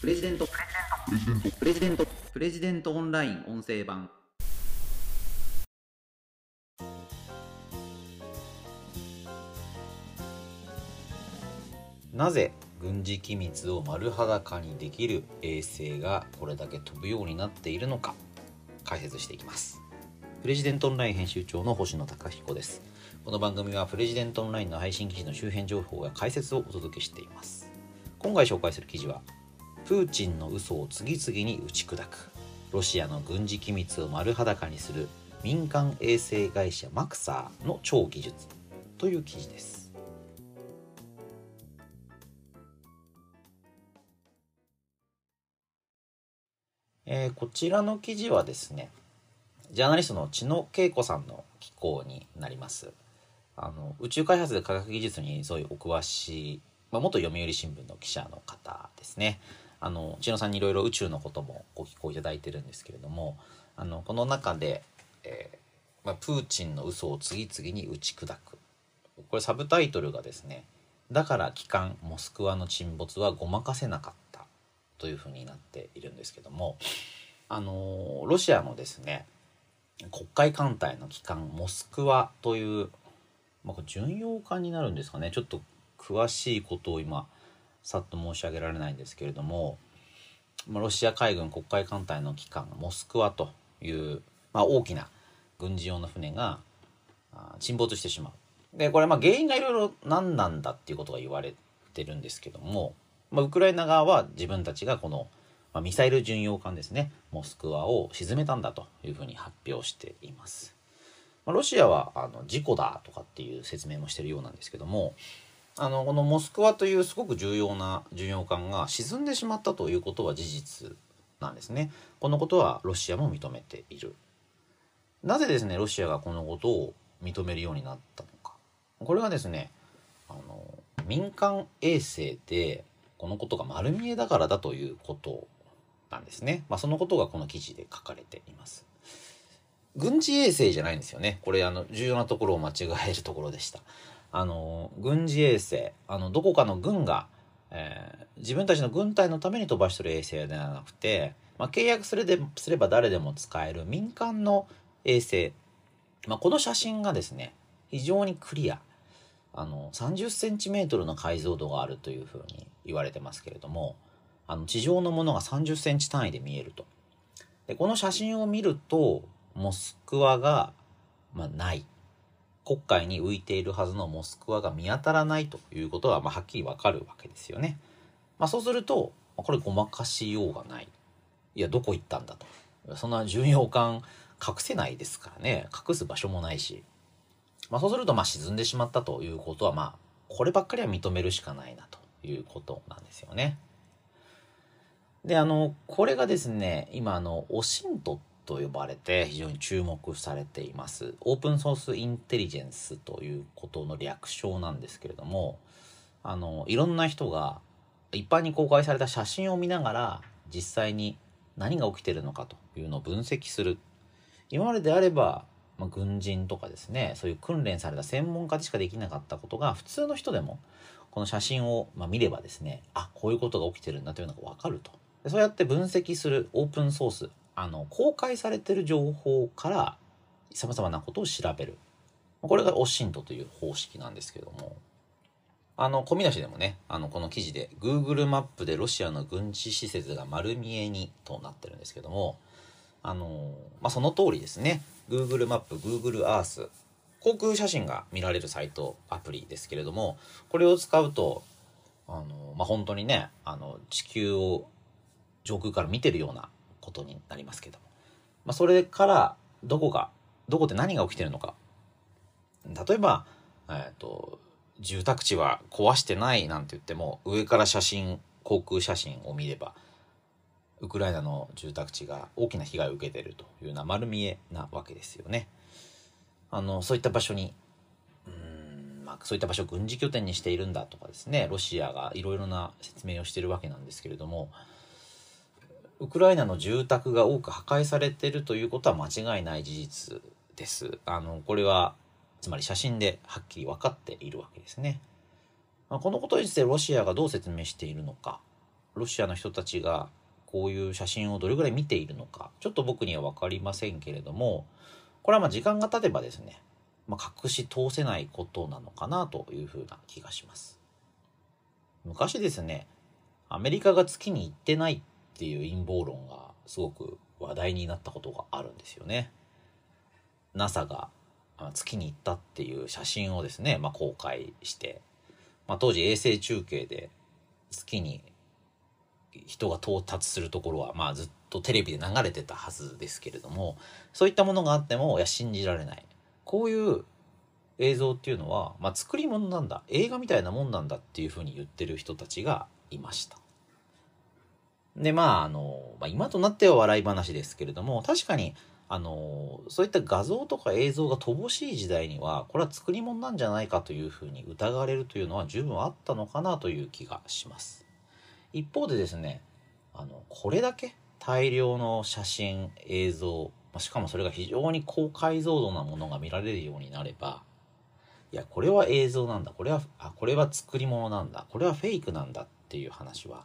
プレジデント。プレジデント。プレジデントオンライン音声版。なぜ軍事機密を丸裸にできる衛星がこれだけ飛ぶようになっているのか解説していきます。プレジデントオンライン編集長の星野貴彦です。この番組はプレジデントオンラインの配信記事の周辺情報や解説をお届けしています。今回紹介する記事はプーチンの嘘を次々に打ち砕く。ロシアの軍事機密を丸裸にする民間衛星会社マクサーの超技術という記事です。えーこちらの記事はですねジャーナリストの千野恵子さんの寄稿になります。あの宇宙開発で科学技術にそういうお詳しい、まあ、元読売新聞の記者の方ですね。あの千野さんにいろいろ宇宙のこともご寄稿いただいてるんですけれどもあのこの中で、えーまあ、プーチンの嘘を次々に打ち砕く。これサブタイトルがですね「だから機関モスクワの沈没はごまかせなかった」というふうになっているんですけどもあのロシアのですね黒海艦隊の機関モスクワという、まあ、これ巡洋艦になるんですかね。ちょっと詳しいことを今さっと申し上げられないんですけれども、まあ、ロシア海軍黒海艦隊の機関モスクワという、まあ、大きな軍事用の船が沈没してしまう。でこれまあ原因がいろいろ何なんだっていうことが言われてるんですけども、まあ、ウクライナ側は自分たちがこの、まあ、ミサイル巡洋艦ですねモスクワを沈めたんだというふうに発表しています。ま、ロシアはあの事故だとかっていう説明もしてるようなんですけどもあのこのモスクワというすごく重要な巡洋艦が沈んでしまったということは事実なんですね。このことはロシアも認めている。なぜですねロシアがこのことを認めるようになったのか。これはですねあの民間衛星でこのことが丸見えだからだということなんですね。まあ、そのことがこの記事で書かれています。軍事衛星じゃないんですよね。これあの重要なところを間違えるところでした。あの軍事衛星あのどこかの軍が、えー自分たちの軍隊のために飛ばしてる衛星ではなくて、まあ、契約すれすれば誰でも使える民間の衛星、まあ、この写真がですね非常にクリア。あの30センチメートルの解像度があるというふうに言われてますけれどもあの地上のものが30センチ単位で見えると。でこの写真を見るとモスクワが、まあ、ない。黒海に浮いているはずのモスクワが見当たらないということは、まあ、はっきりわかるわけですよね。まあ、そうするとこれごまかしようがない。いやどこ行ったんだと。そんな巡洋艦隠せないですからね隠す場所もないし、まあ、そうするとまあ沈んでしまったということはまあこればっかりは認めるしかないなということなんですよね。であのこれがですね今あのオシントと呼ばれて非常に注目されています。オープンソースインテリジェンスということの略称なんですけれどもあのいろんな人が一般に公開された写真を見ながら実際に何が起きてるのかというのを分析する。今までであれば、まあ、軍人とかですねそういう訓練された専門家でしかできなかったことが普通の人でもこの写真をまあ見ればですねあこういうことが起きてるんだというのが分かると。そうやって分析するオープンソースあの公開されてる情報からさまざまなことを調べる。これがオシントという方式なんですけども。あの小見出しでもねあのこの記事で Google マップでロシアの軍事施設が丸見えにとなってるんですけどもあの、まあ、その通りですね。Google マップ Google Earth 航空写真が見られるサイトアプリですけれどもこれを使うとあの、まあ、本当にねあの地球を上空から見てるようなことになりますけども、まあ、それからどこがどこで何が起きてるのか例えば、えー、と住宅地は壊してないなんて言っても上から写真航空写真を見ればウクライナの住宅地が大きな被害を受けてるというような丸見えなわけですよね。あのそういった場所にうん、まあ、そういった場所を軍事拠点にしているんだとかですねロシアがいろいろな説明をしてるわけなんですけれどもウクライナの住宅が多く破壊されているということは間違いない事実です。あのこれはつまり写真ではっきり分かっているわけですね。まあ、このことについてロシアがどう説明しているのかロシアの人たちがこういう写真をどれぐらい見ているのかちょっと僕には分かりませんけれどもこれはまあ時間が経てばですね、まあ、隠し通せないことなのかなというふうな気がします昔ですねアメリカが月に行ってないっていう陰謀論がすごく話題になったことがあるんですよね NASA が月に行ったっていう写真をですね、まあ、公開して、まあ、当時衛星中継で月に人が到達するところは、まあ、ずっとテレビで流れてたはずですけれどもそういったものがあってもいや信じられないこういう映像っていうのは、まあ、作り物なんだ映画みたいなもんなんだっていうふうに言ってる人たちがいました。でまああの、まあ、今となっては笑い話ですけれども確かにあのそういった画像とか映像が乏しい時代にはこれは作り物なんじゃないかというふうに疑われるというのは十分あったのかなという気がします。一方でですねあのこれだけ大量の写真映像しかもそれが非常に高解像度なものが見られるようになればいやこれは映像なんだこれはあこれは作り物なんだこれはフェイクなんだっていう話は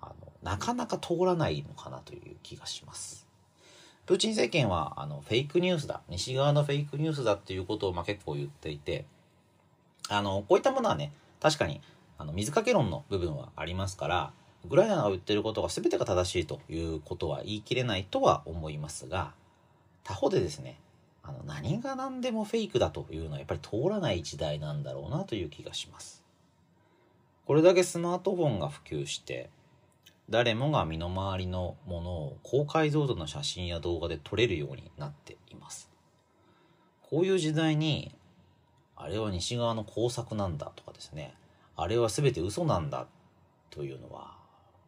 あのなかなか通らないのかなという気がします。プーチン政権はあのフェイクニュースだ西側のフェイクニュースだっていうことをまあ結構言っていてあのこういったものはね確かにあの水かけ論の部分はありますからウクライナが言ってることが全てが正しいということは言い切れないとは思いますが他方でですねあの何が何でもフェイクだというのはやっぱり通らない時代なんだろうなという気がします。これだけスマートフォンが普及して誰もが身の回りのものを高解像度の写真や動画で撮れるようになっています。こういう時代にあれは西側の工作なんだとかですねあれは全て嘘なんだというのは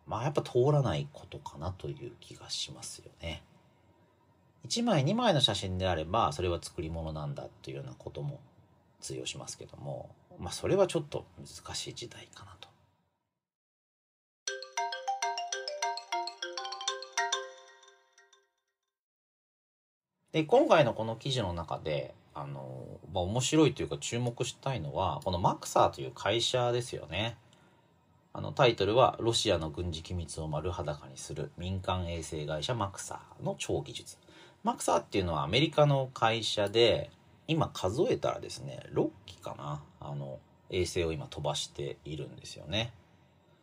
まあやっぱ通らないことかなという気がしますよね。1枚2枚の写真であればそれは作り物なんだというようなことも通用しますけどもまあそれはちょっと難しい時代かなと。で今回のこの記事の中であの、まあ、面白いというか注目したいのはこのマクサーという会社ですよね。あのタイトルは「ロシアの軍事機密を丸裸にする民間衛星会社マクサーの超技術」マクサーっていうのはアメリカの会社で今数えたらですね6機かなあの衛星を今飛ばしているんですよね。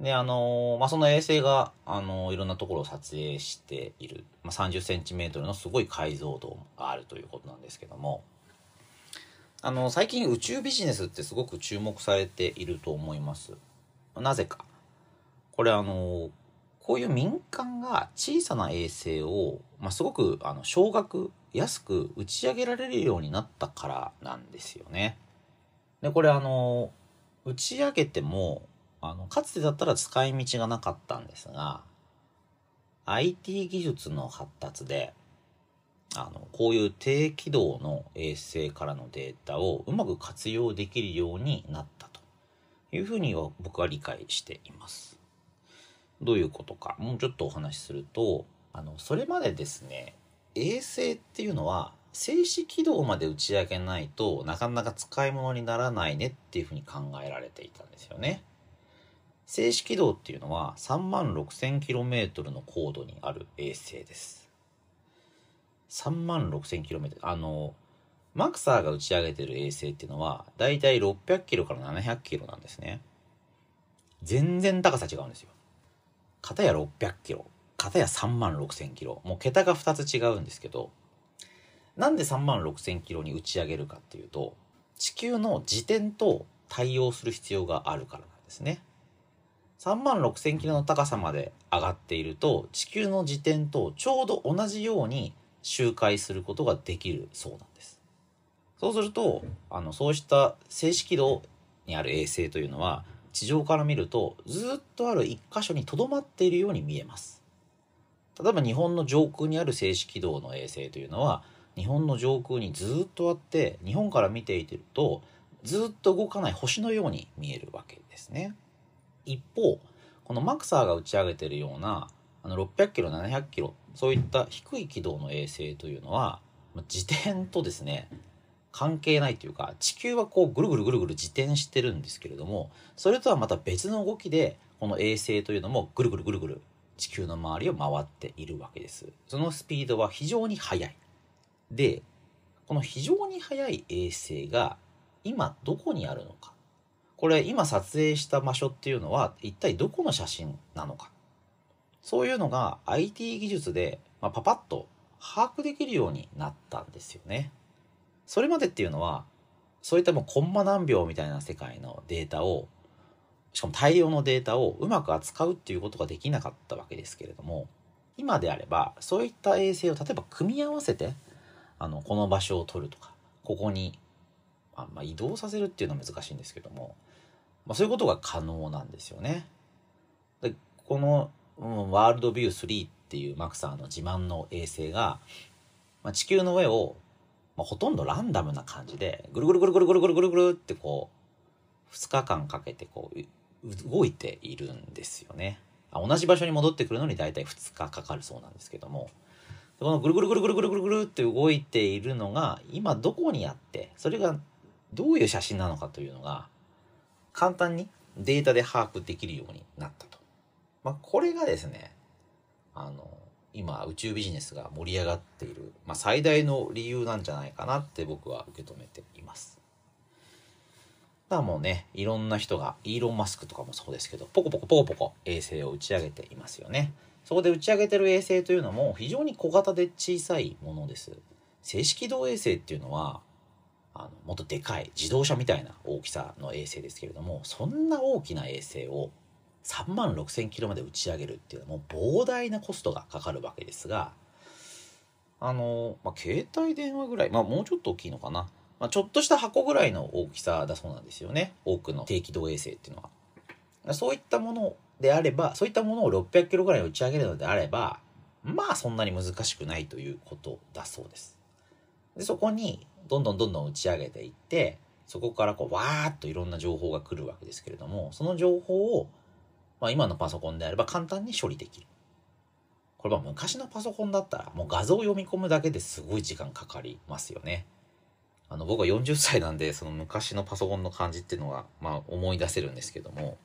であのまあ、その衛星があのいろんなところを撮影している、まあ、3 0センチメートルのすごい解像度があるということなんですけどもあの最近宇宙ビジネスってすごく注目されていると思います。なぜか。これあの、こういう民間が小さな衛星を、まあ、すごくあの少額安く打ち上げられるようになったからなんですよね。で、これあの、打ち上げても、あの、かつてだったら使い道がなかったんですが、IT 技術の発達で、あの、こういう低軌道の衛星からのデータをうまく活用できるようになったというふうに僕は理解しています。どういうことか、もうちょっとお話しすると、あの、それまでですね、衛星っていうのは静止軌道まで打ち上げないとなかなか使い物にならないねっていうふうに考えられていたんですよね。静止軌道っていうのは3万 6000km の高度にある衛星です。3万 6000km。あの、マクサーが打ち上げてる衛星っていうのは、だいたい600キロから700キロなんですね。全然高さ違うんですよ。片や600キロ、片や3万6000キロ。もう桁が2つ違うんですけど、なんで3万6000キロに打ち上げるかっていうと、地球の自転と対応する必要があるからなんですね。3万6000キロの高さまで上がっていると、地球の自転とちょうど同じように周回することができるそうなんです。そうすると、あの、そうした静止軌道にある衛星というのは、地上から見るとずっとある一箇所にとどまっているように見えます。例えば日本の上空にある静止軌道の衛星というのは、日本の上空にずっとあって、日本から見ていてると、ずっと動かない星のように見えるわけですね。一方、このマクサーが打ち上げてるような、あの600キロ、700キロそういった低い軌道の衛星というのは自転とですね関係ないというか地球はこうぐるぐるぐるぐる自転してるんですけれどもそれとはまた別の動きでこの衛星というのもぐるぐるぐるぐる地球の周りを回っているわけです。そのスピードは非常に速い。でこの非常に速い衛星が今どこにあるのか。これ今撮影した場所っていうのは一体どこの写真なのかそういうのが IT 技術で、まあ、パパッと把握できるようになったんですよね。それまでっていうのはそういったもうコンマ何秒みたいな世界のデータをしかも大量のデータをうまく扱うっていうことができなかったわけですけれども今であればそういった衛星を例えば組み合わせてあのこの場所を取るとかここにあ、まあ、移動させるっていうのは難しいんですけども、まあ、そういうことが可能なんですよね。でこの、うん、ワールドビュー3っていうマクサーの自慢の衛星が、まあ、地球の上を、まあ、ほとんどランダムな感じでぐるぐるぐるぐるぐるぐるぐるぐるってこう2日間かけてこう動いているんですよね。同じ場所に戻ってくるのに大体2日かかるそうなんですけどもこのぐるぐるぐるぐるぐるぐるぐるって動いているのが今どこにあってそれがどういう写真なのかというのが簡単にデータで把握できるようになったと。まあ、これがですねあの今宇宙ビジネスが盛り上がっている、まあ、最大の理由なんじゃないかなって僕は受け止めています。だからもうねいろんな人がイーロン・マスクとかもそうですけどポコポコポコポコ衛星を打ち上げていますよね。そこで打ち上げてる衛星というのも非常に小型で小さいものです。静止軌道衛星っていうのはあのもっとでかい自動車みたいな大きさの衛星ですけれどもそんな大きな衛星を3万6,000キロまで打ち上げるっていうのはもう膨大なコストがかかるわけですがあの、まあ、携帯電話ぐらい、まあ、もうちょっと大きいのかな、まあ、ちょっとした箱ぐらいの大きさだそうなんですよね多くの低軌道衛星っていうのは。そういったものであればそういったものを600キロぐらい打ち上げるのであればまあそんなに難しくないということだそうです。でそこにどんどんどんどん打ち上げていってそこからこうわーっといろんな情報が来るわけですけれどもその情報を、まあ、今のパソコンであれば簡単に処理できる。これは昔のパソコンだったらもう画像を読み込むだけですごい時間かかりますよね。あの僕は40歳なんでその昔のパソコンの感じっていうのはまあ思い出せるんですけども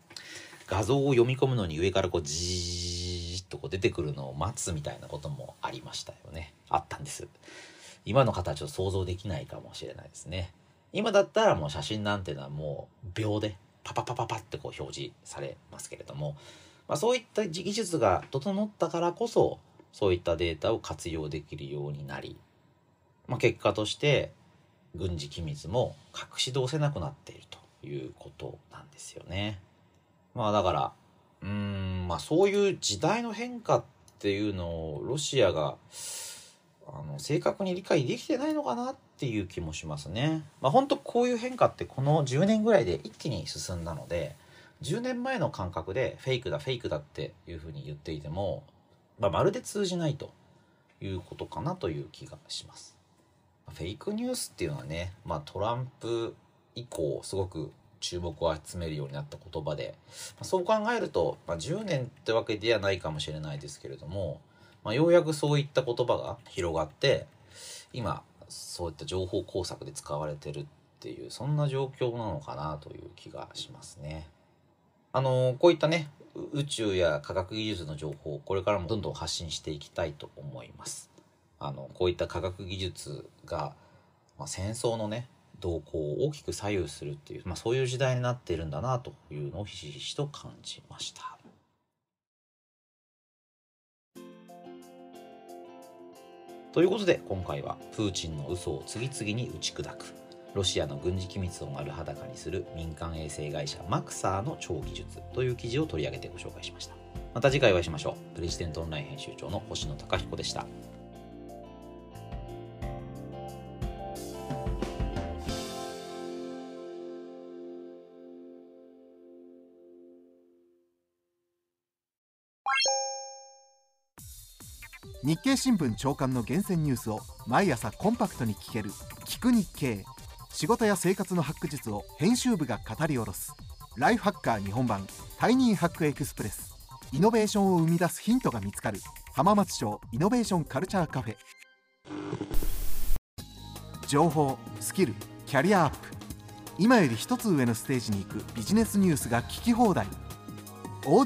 画像を読み込むのに上からこうじーっとこう出てくるのを待つみたいなこともありましたよね。あったんです。今の方はちょっと想像できないかもしれないですね。今だったらもう写真なんていうのはもう秒でパパパパパってこう表示されますけれども、まあ、そういった技術が整ったからこそそういったデータを活用できるようになり、まあ、結果として軍事機密も隠し通せなくなっているということなんですよね。まあだから、うん、まあそういう時代の変化っていうのをロシアが、あの、正確に理解できてないのかなっていう気もしますね。まあ本当こういう変化ってこの10年ぐらいで一気に進んだので、10年前の感覚でフェイクだフェイクだっていうふうに言っていても、まあ、まるで通じないということかなという気がします。フェイクニュースっていうのはね、まあ、トランプ以降すごく注目を集めるようになった言葉で、まあ、そう考えると、まあ、10年ってわけではないかもしれないですけれども、まあ、ようやくそういった言葉が広がって今そういった情報工作で使われてるっていうそんな状況なのかなという気がしますね。あのこういったね宇宙や科学技術の情報をこれからもどんどん発信していきたいと思います。あのこういった科学技術が、まあ、戦争のね動向を大きく左右するっていう、まあ、そういう時代になっているんだなというのをひしひしと感じました。ということで今回はプーチンの嘘を次々に打ち砕く。ロシアの軍事機密を丸裸にする民間衛星会社マクサーの超技術という記事を取り上げてご紹介しました。また次回お会いしましょう。プレジデントオンライン編集長の星野貴彦でした。日経新聞長官の厳選ニュースを毎朝コンパクトに聞ける「聞く日経」仕事や生活のハック術を編集部が語り下ろす。ライフハッカー日本版。 Tiny Hack Express。イノベーションを生み出すヒントが見つかる。浜松町イノベーションカルチャーカフェ。情報スキルキャリアアップ。今より一つ上のステージに行くビジネスニュースが聞き放題。オ